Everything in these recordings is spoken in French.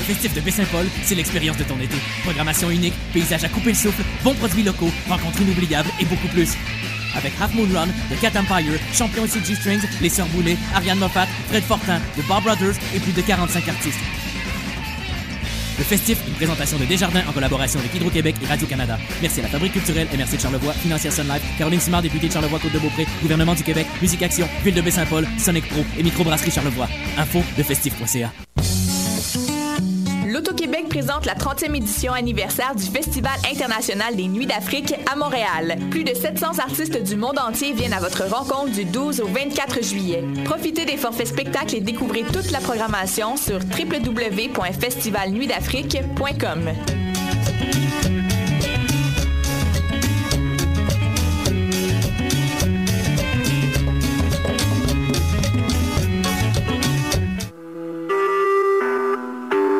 Le festif de Baie-Saint-Paul, c'est l'expérience de ton été. Programmation unique, paysage à couper le souffle, bons produits locaux, rencontres inoubliables et beaucoup plus. Avec Half Moon Run, The Cat Empire, Champion CG Strings, Les Sœurs Boulay, Ariane Moffat, Fred Fortin, The Bar Brothers et plus de 45 artistes. Le Festif, une présentation de Desjardins en collaboration avec Hydro-Québec et Radio-Canada. Merci à la Fabrique culturelle MRC de Charlevoix, Financière Sun Life, Caroline Simard, députée de Charlevoix Côte de Beaupré, Gouvernement du Québec, Musique Action, Ville de Baie-Saint-Paul, Sonic Pro et Microbrasserie Charlevoix. Info de festif.ca. Présente la 30e édition anniversaire du Festival international des Nuits d'Afrique à Montréal. Plus de 700 artistes du monde entier viennent à votre rencontre du 12 au 24 juillet. Profitez des forfaits spectacles et découvrez toute la programmation sur www.festivalnuitdafrique.com.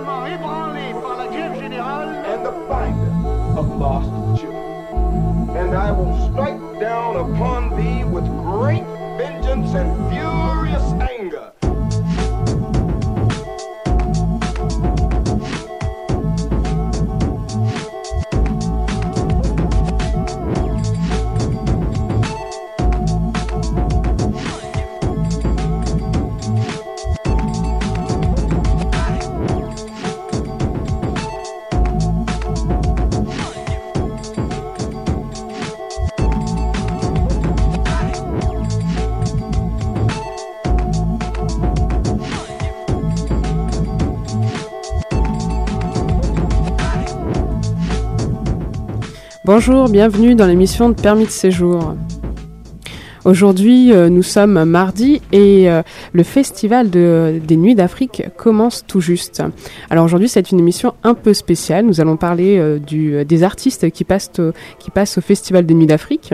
Suffisamment ébranlé par la grève générale and the finder of lost children. And I will strike down upon thee with great vengeance and furious Bonjour, bienvenue dans l'émission de Permis de séjour. Aujourd'hui, euh, nous sommes mardi et euh, le festival de- des Nuits d'Afrique commence tout juste. Alors aujourd'hui, c'est une émission un peu spéciale. Nous allons parler euh, des artistes qui passent au, festival des Nuits d'Afrique.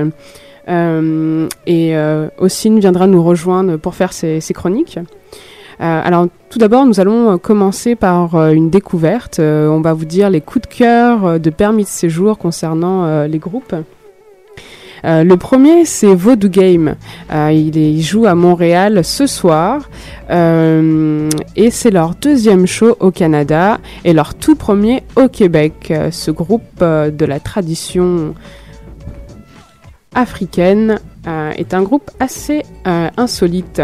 Et euh, Ossine viendra nous rejoindre pour faire ses chroniques. Euh, alors tout d'abord, nous allons euh, commencer par euh, une découverte. On va vous dire les coups de cœur de permis de séjour concernant les groupes. Le premier, c'est Voodoo Game. Il, joue à Montréal ce soir et c'est leur deuxième show au Canada et leur tout premier au Québec. Ce groupe de la tradition africaine est un groupe assez insolite.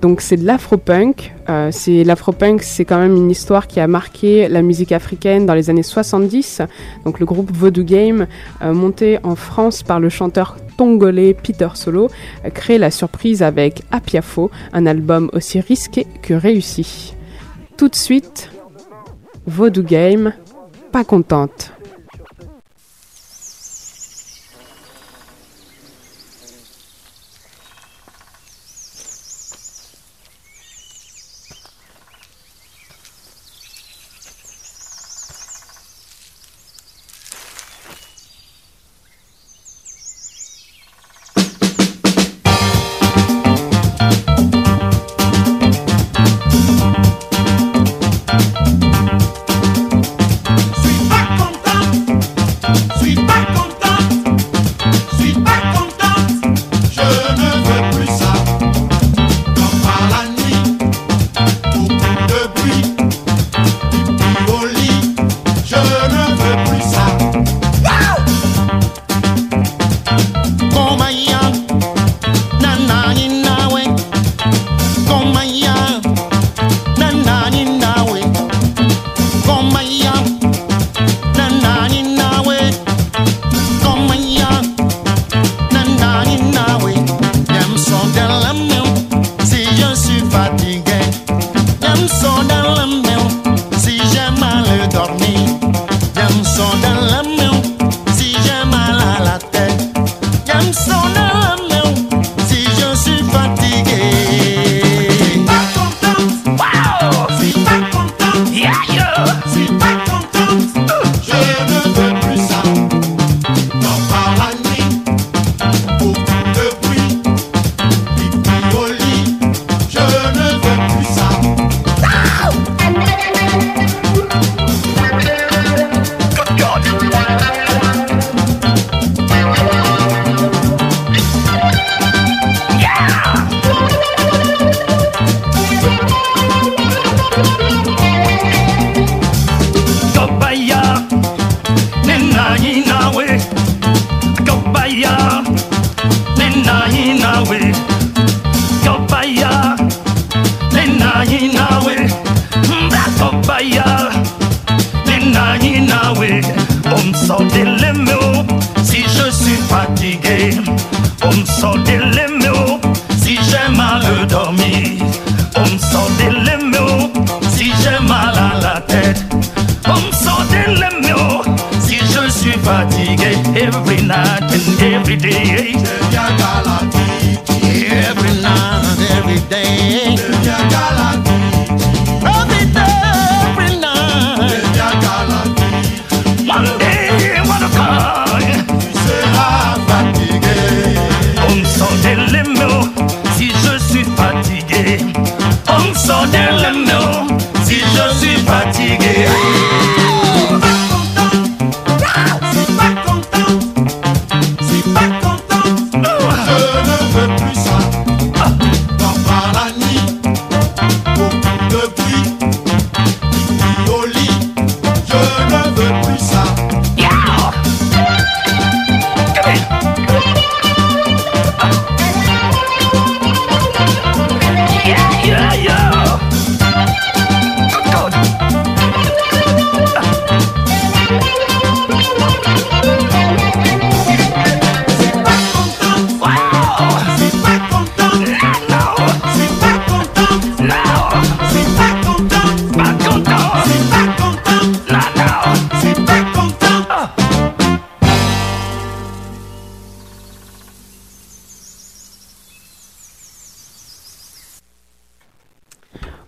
Donc c'est de l'afropunk. Euh, c'est l'afropunk, c'est quand même une histoire qui a marqué la musique africaine dans les années 70. Donc le groupe Voodoo Game, euh, monté en France par le chanteur tongolais Peter Solo, euh, crée la surprise avec Apiafo, un album aussi risqué que réussi. Tout de suite, Voodoo Game, pas contente.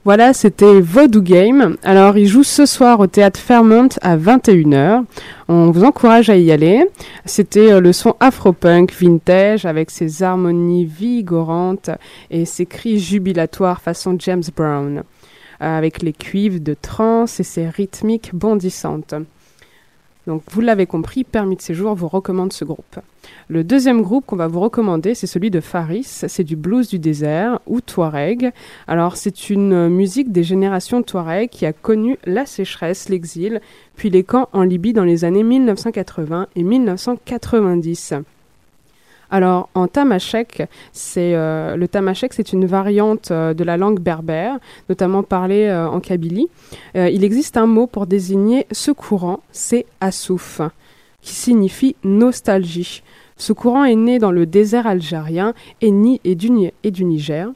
Voilà, c'était Vodou Game. Alors, il joue ce soir au théâtre Fairmont à 21h. On vous encourage à y aller. C'était euh, le son afro-punk vintage avec ses harmonies vigorantes et ses cris jubilatoires façon James Brown, euh, avec les cuivres de trance et ses rythmiques bondissantes. Donc, vous l'avez compris, Permis de séjour vous recommande ce groupe. Le deuxième groupe qu'on va vous recommander, c'est celui de Faris. C'est du blues du désert ou Touareg. Alors, c'est une musique des générations Touareg qui a connu la sécheresse, l'exil, puis les camps en Libye dans les années 1980 et 1990. Alors, en tamashek, c'est euh, le tamashek, c'est une variante euh, de la langue berbère, notamment parlée euh, en Kabylie. Il existe un mot pour désigner ce courant, c'est assouf, qui signifie nostalgie. Ce courant est né dans le désert algérien et, ni, et, du, Niger,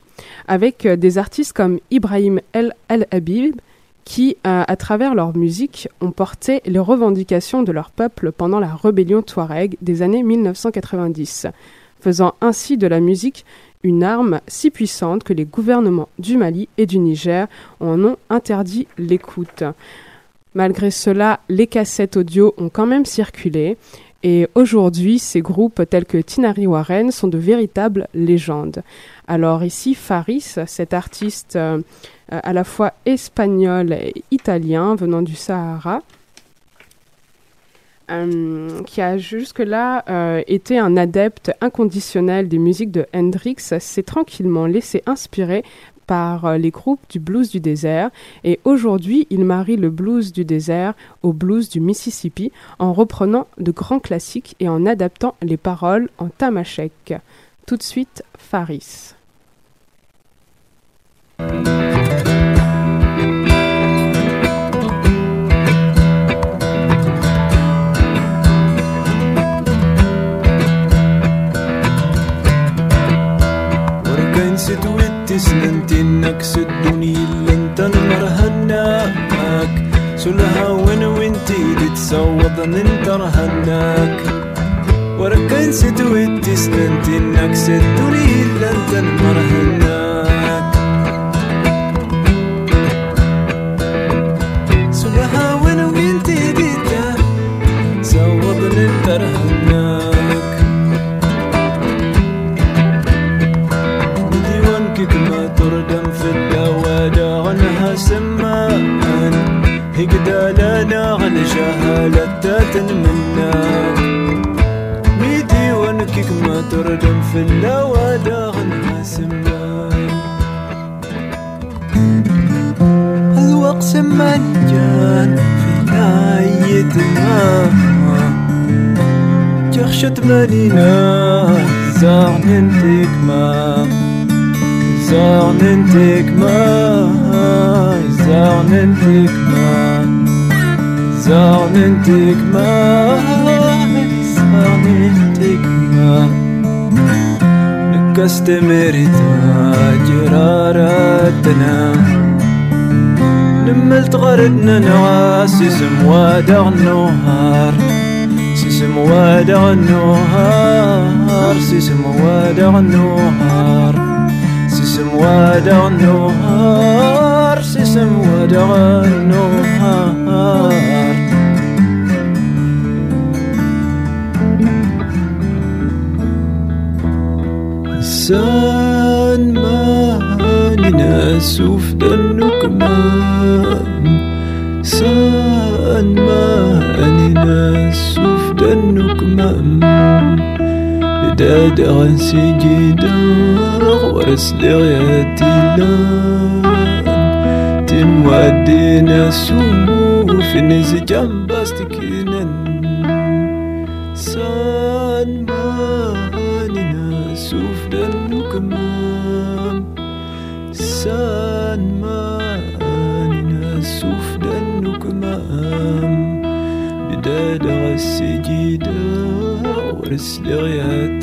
avec des artistes comme Ibrahim El El-Habib, qui, euh, à travers leur musique, ont porté les revendications de leur peuple pendant la rébellion touareg des années 1990, faisant ainsi de la musique une arme si puissante que les gouvernements du Mali et du Niger en ont interdit l'écoute. Malgré cela, les cassettes audio ont quand même circulé et aujourd'hui, ces groupes tels que Tinari Warren sont de véritables légendes. Alors ici, Faris, cet artiste euh, à la fois espagnol et italien venant du Sahara, euh, qui a jusque-là euh, été un adepte inconditionnel des musiques de Hendrix, s'est tranquillement laissé inspirer par euh, les groupes du blues du désert et aujourd'hui il marie le blues du désert au blues du Mississippi en reprenant de grands classiques et en adaptant les paroles en tamashek. Tout de suite, Faris. كلها وأنا وانتي تتسوض انت ترهناك وركن ستويت تستنتي انك ستوني الا انت المرهناك هقدا لنا على جهالة تتمنى ميدي ونكك ما ترجم في اللوادة غنها سمان الوقت مجان في نايتنا. جخشت بنينا زعن انتك ما زعن انتك ما زعلتك ما زعلتك ما زعلتك ما نكست مرتا جرارتنا نملت غردنا نواس اسم وادع النهار. سسم وادع النهار سسم وادع النهار. سسم وادع النهار. دعا النهار إنسان ما ناس وفد النكمان إنسان ما ناس وفد النكمان بدأت أغنسي جدار ورس دغياتي لار ودينا سمو في نزجان باستكينا سان ماننا سوف دنكمام سان ماننا سوف دنكمام بداد السجيدة ورسل لأن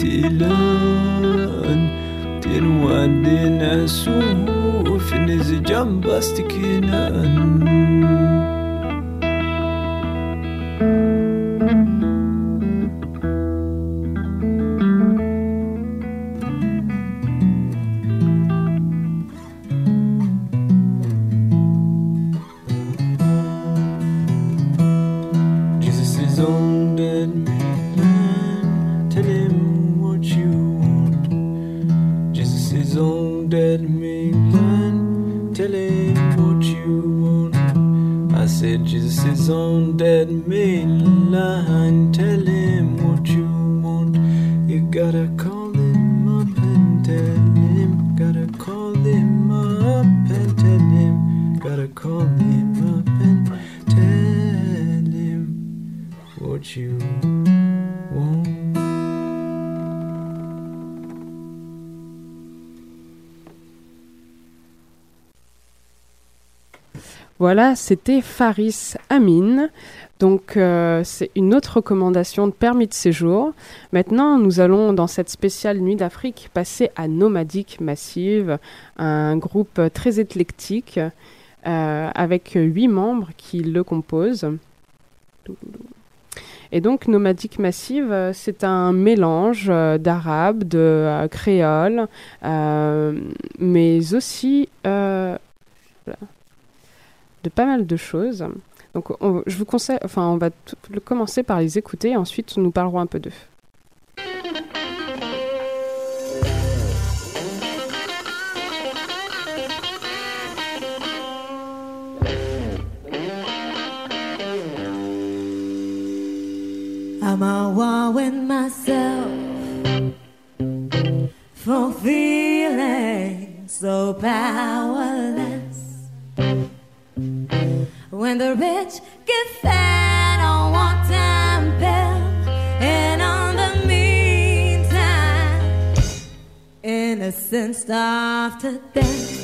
تنوان دينا سمو is a jump in a Voilà, c'était Faris Amin. Donc, euh, c'est une autre recommandation de permis de séjour. Maintenant, nous allons, dans cette spéciale Nuit d'Afrique, passer à Nomadique Massive, un groupe très éclectique euh, avec huit membres qui le composent. Et donc, Nomadique Massive, c'est un mélange euh, d'arabe, de créole, mais aussi de pas mal de choses. Donc, on- je vous conseille, enfin, on va tout- commencer par les écouter, et ensuite nous parlerons un peu d'eux. When the rich get fat on one time bill, and on the meantime, innocent starve to death.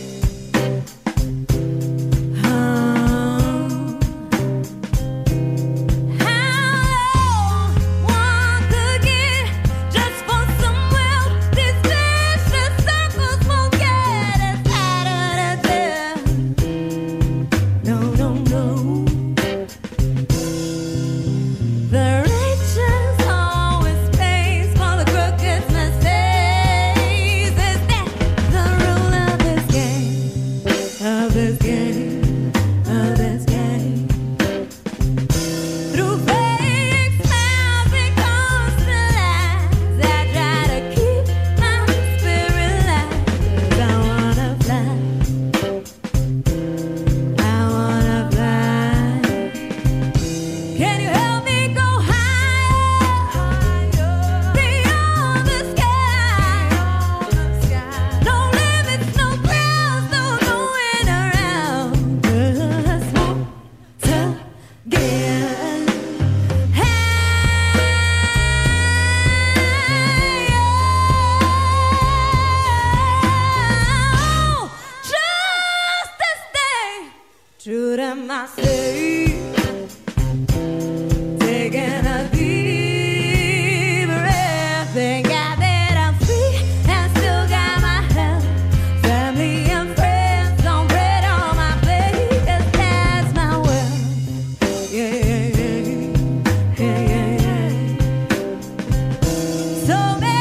So many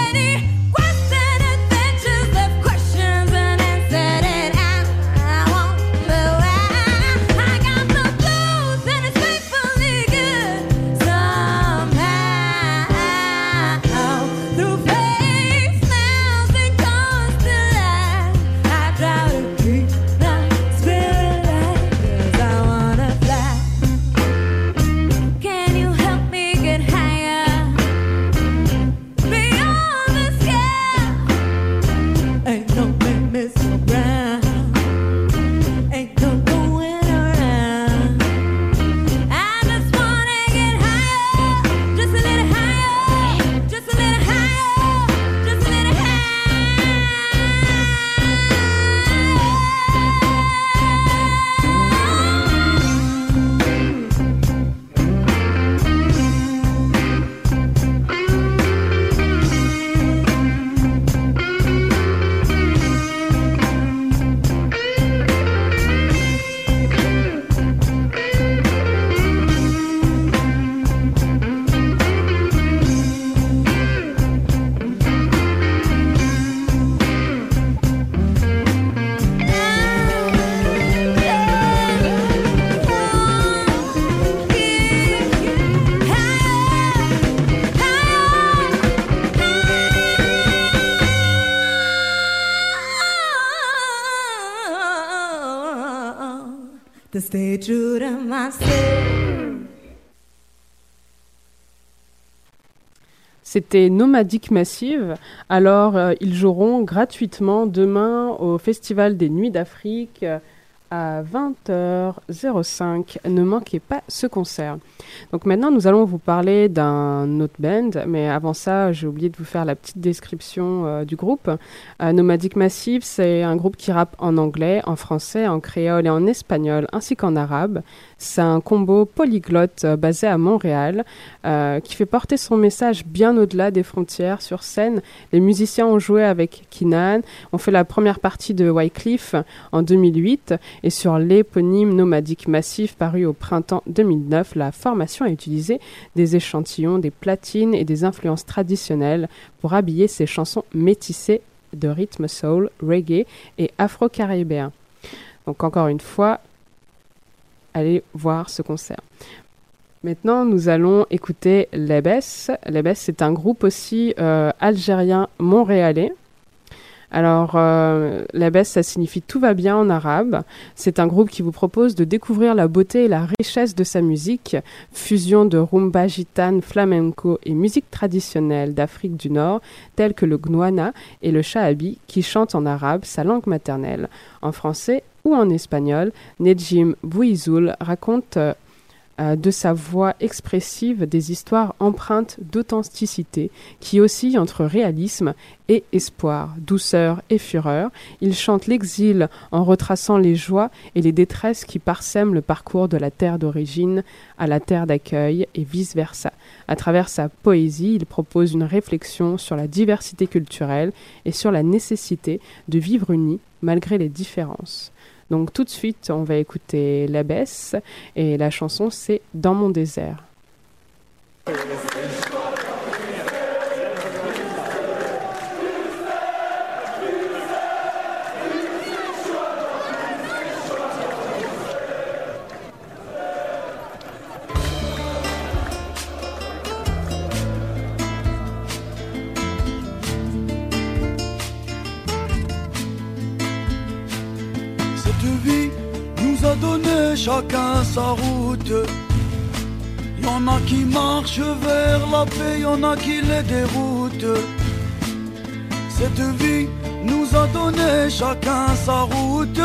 C'était Nomadique Massive. Alors, euh, ils joueront gratuitement demain au Festival des Nuits d'Afrique euh, à 20h05. Ne manquez pas ce concert. Donc maintenant, nous allons vous parler d'un autre band, mais avant ça, j'ai oublié de vous faire la petite description euh, du groupe. Euh, Nomadic Massive, c'est un groupe qui rappe en anglais, en français, en créole et en espagnol, ainsi qu'en arabe. C'est un combo polyglotte euh, basé à Montréal euh, qui fait porter son message bien au-delà des frontières. Sur scène, les musiciens ont joué avec Kinan, ont fait la première partie de Wycliffe en 2008 et sur l'éponyme Nomadic Massif paru au printemps 2009, la formation a utilisé des échantillons, des platines et des influences traditionnelles pour habiller ses chansons métissées de rythme soul, reggae et afro-caribéen. Donc encore une fois, allez voir ce concert. Maintenant, nous allons écouter Lebes. Lebes, c'est un groupe aussi euh, algérien montréalais. Alors, euh, Lebes, ça signifie tout va bien en arabe. C'est un groupe qui vous propose de découvrir la beauté et la richesse de sa musique, fusion de rumba gitane, flamenco et musique traditionnelle d'Afrique du Nord, telle que le gnoana et le shahabi, qui chantent en arabe, sa langue maternelle. En français ou en espagnol, Nejim Bouizoul raconte euh, de sa voix expressive des histoires empreintes d'authenticité qui oscillent entre réalisme et espoir, douceur et fureur. Il chante l'exil en retraçant les joies et les détresses qui parsèment le parcours de la terre d'origine à la terre d'accueil et vice-versa. À travers sa poésie, il propose une réflexion sur la diversité culturelle et sur la nécessité de vivre unis malgré les différences. Donc tout de suite, on va écouter La Besse et la chanson c'est Dans mon désert. Chacun sa route. Y en a qui marchent vers la paix, y en a qui les déroutent. Cette vie nous a donné chacun sa route.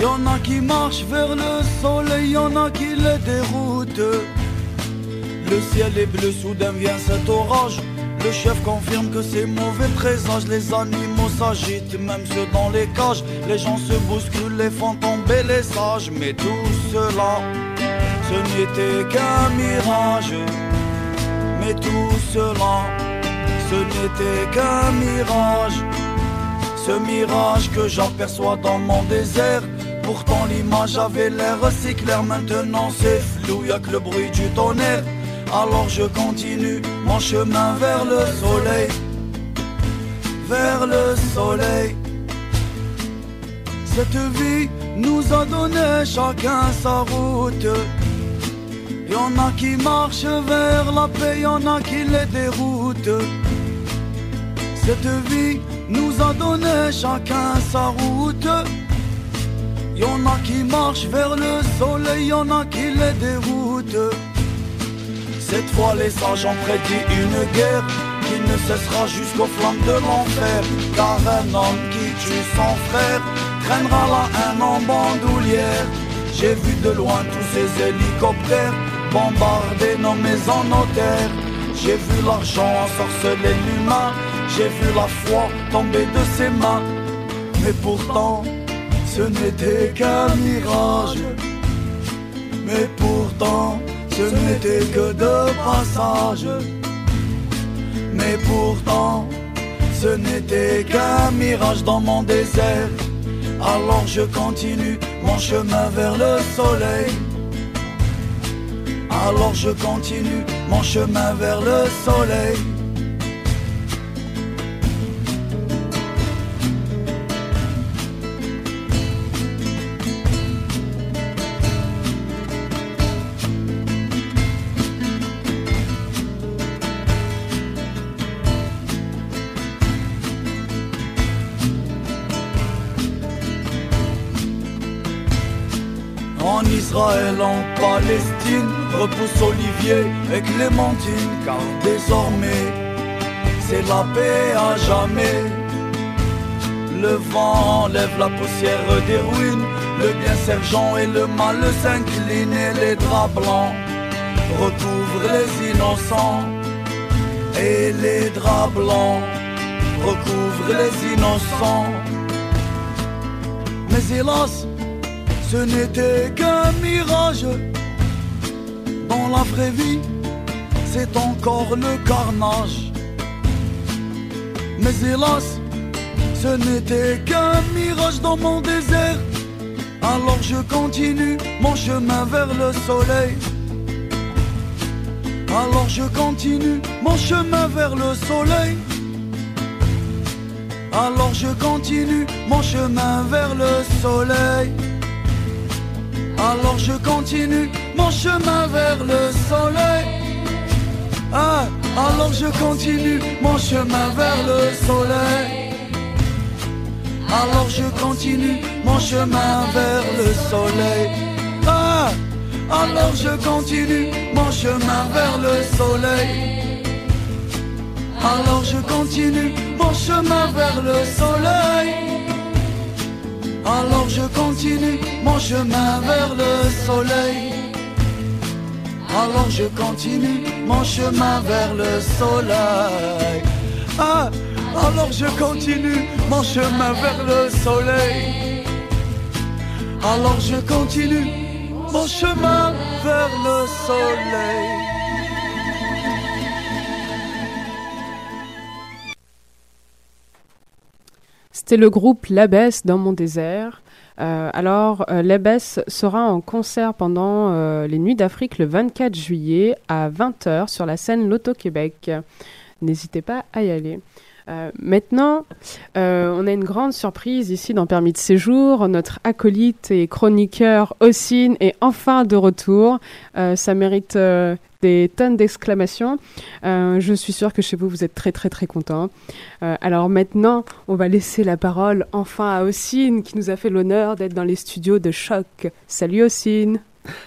Y en a qui marchent vers le soleil, y en a qui les déroutent. Le ciel est bleu, soudain vient cet orage. Le chef confirme que c'est mauvais présage, les animaux même ceux dans les cages. Les gens se bousculent, les font tomber les sages. Mais tout cela, ce n'était qu'un mirage. Mais tout cela, ce n'était qu'un mirage. Ce mirage que j'aperçois dans mon désert. Pourtant l'image avait l'air si claire, maintenant c'est flou, y'a que le bruit du tonnerre. Alors je continue mon chemin vers le soleil, vers le soleil. Cette vie nous a donné chacun sa route. Y en a qui marchent vers la paix, y en a qui les déroutent. Cette vie nous a donné chacun sa route. Y en a qui marchent vers le soleil, y en a qui les déroutent. Cette fois les sages ont prédit une guerre qui ne cessera jusqu'aux flammes de l'enfer. Car un homme qui tue son frère traînera la haine en bandoulière. J'ai vu de loin tous ces hélicoptères bombarder nos maisons, nos terres. J'ai vu l'argent ensorceler l'humain. J'ai vu la foi tomber de ses mains. Mais pourtant, ce n'était qu'un mirage. Mais pourtant, ce n'était que de passage. Mais pourtant, ce n'était qu'un mirage dans mon désert. Alors je continue mon chemin vers le soleil. Alors je continue mon chemin vers le soleil. Israël en Palestine repousse Olivier et Clémentine car désormais c'est la paix à jamais. Le vent lève la poussière des ruines, le bien sergent et le mal s'inclinent et les draps blancs recouvrent les innocents. Et les draps blancs recouvrent les innocents. Mais hélas, ce n'était qu'un mirage. Dans la vraie vie, c'est encore le carnage. Mais hélas, ce n'était qu'un mirage dans mon désert. Alors je continue mon chemin vers le soleil. Alors je continue mon chemin vers le soleil. Alors je continue mon chemin vers le soleil. Alors je continue mon chemin vers le soleil. Alors je continue mon chemin vers le soleil. Alors je continue mon chemin vers le soleil. Alors je continue mon chemin vers le soleil. Alors je continue mon chemin vers le soleil. Alors je continue mon chemin vers le soleil. Alors je continue mon chemin vers le soleil. Ah, alors je continue mon chemin vers le soleil. Alors je continue mon chemin vers le soleil. C'était le groupe Labès dans mon désert. Euh, alors, euh, Labès sera en concert pendant euh, les Nuits d'Afrique le 24 juillet à 20h sur la scène Loto-Québec. N'hésitez pas à y aller. Maintenant, on a une grande surprise ici dans Permis de séjour. Notre acolyte et chroniqueur Ossine est enfin de retour. Ça mérite des tonnes d'exclamations. Euh, je suis sûre que chez vous, vous êtes très très très contents. Euh, alors maintenant, on va laisser la parole enfin à Ossine qui nous a fait l'honneur d'être dans les studios de Choc. Salut Ossine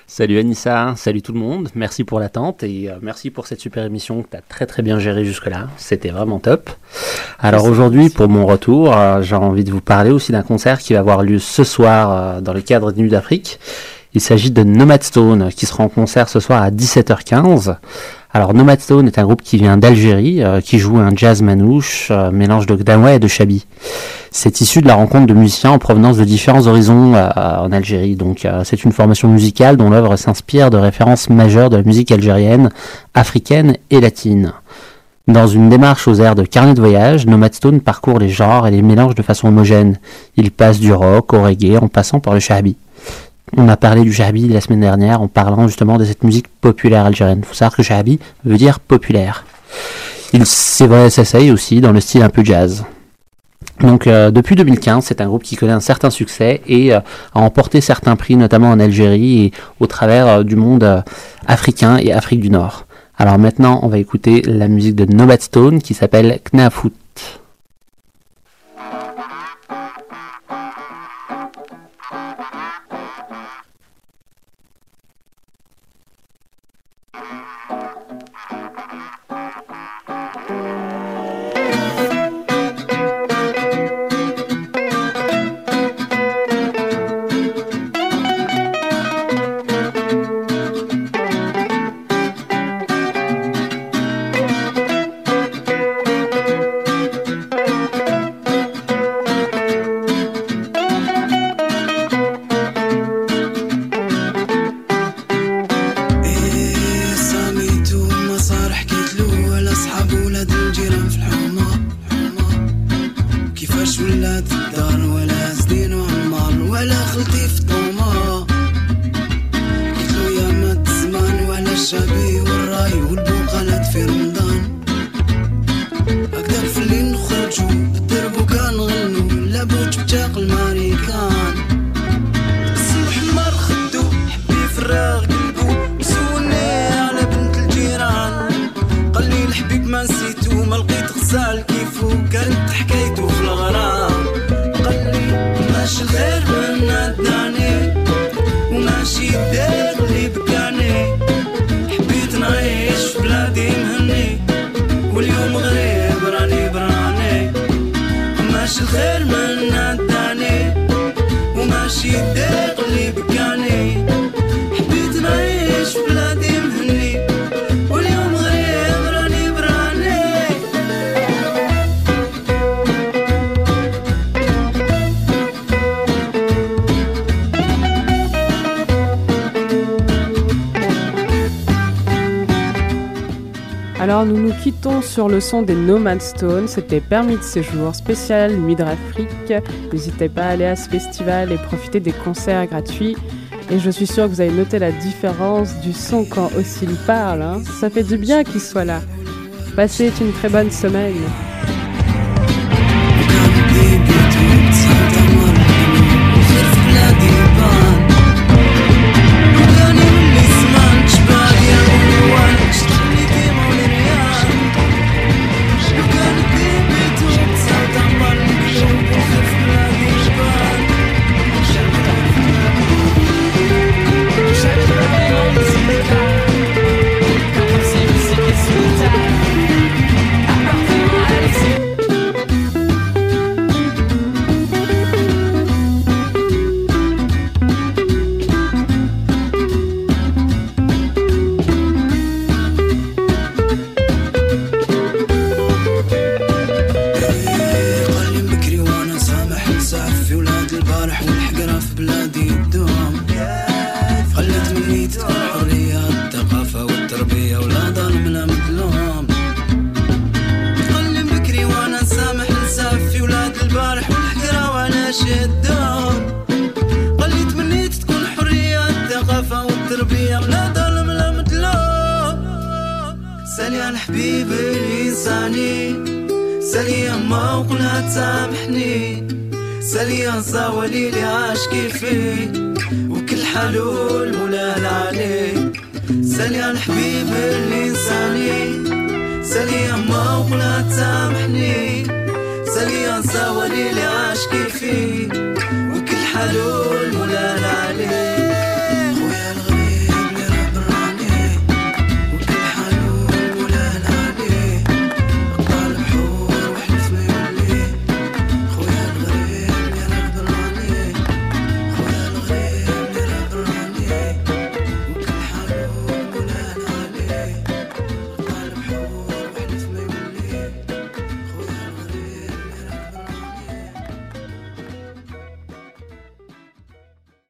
Salut Anissa, salut tout le monde, merci pour l'attente et euh, merci pour cette super émission que tu as très très bien gérée jusque-là, c'était vraiment top. Alors aujourd'hui pour mon retour, j'ai envie de vous parler aussi d'un concert qui va avoir lieu ce soir dans le cadre des Nuits d'Afrique. Il s'agit de Nomad Stone qui sera en concert ce soir à 17h15. Alors Nomad Stone est un groupe qui vient d'Algérie, euh, qui joue un jazz manouche, euh, mélange de gdawa et de chabi. C'est issu de la rencontre de musiciens en provenance de différents horizons euh, en Algérie. Donc c'est une formation musicale dont l'œuvre s'inspire de références majeures de la musique algérienne, africaine et latine. Dans une démarche aux airs de carnet de voyage, Nomad Stone parcourt les genres et les mélange de façon homogène. Il passe du rock au reggae en passant par le shahabi. On a parlé du shahabi la semaine dernière en parlant justement de cette musique populaire algérienne. Il faut savoir que shahabi veut dire populaire. Il c'est vrai, s'essaye aussi dans le style un peu jazz. Donc euh, depuis 2015, c'est un groupe qui connaît un certain succès et euh, a remporté certains prix, notamment en Algérie et au travers euh, du monde euh, africain et Afrique du Nord. Alors maintenant, on va écouter la musique de Nomad Stone qui s'appelle Knafout. Nous nous quittons sur le son des Nomad Stone, c'était permis de séjour spécial Nuit d'Afrique. N'hésitez pas à aller à ce festival et profiter des concerts gratuits. Et je suis sûre que vous avez noté la différence du son quand Oscille parle. hein. Ça fait du bien qu'il soit là. Passez une très bonne semaine. والتربية ولا ظلم لا مظلوم سالي على حبيبي الإنساني. سالي يا ما وقلها تسامحني. سالي يا صاولي لي عاش كيفي. وكل حلول مولال عليه سالي على الحبيب الإنساني. سالي يا ما وقلها تسامحني. سالي يا صاولي لي عاش كيفي.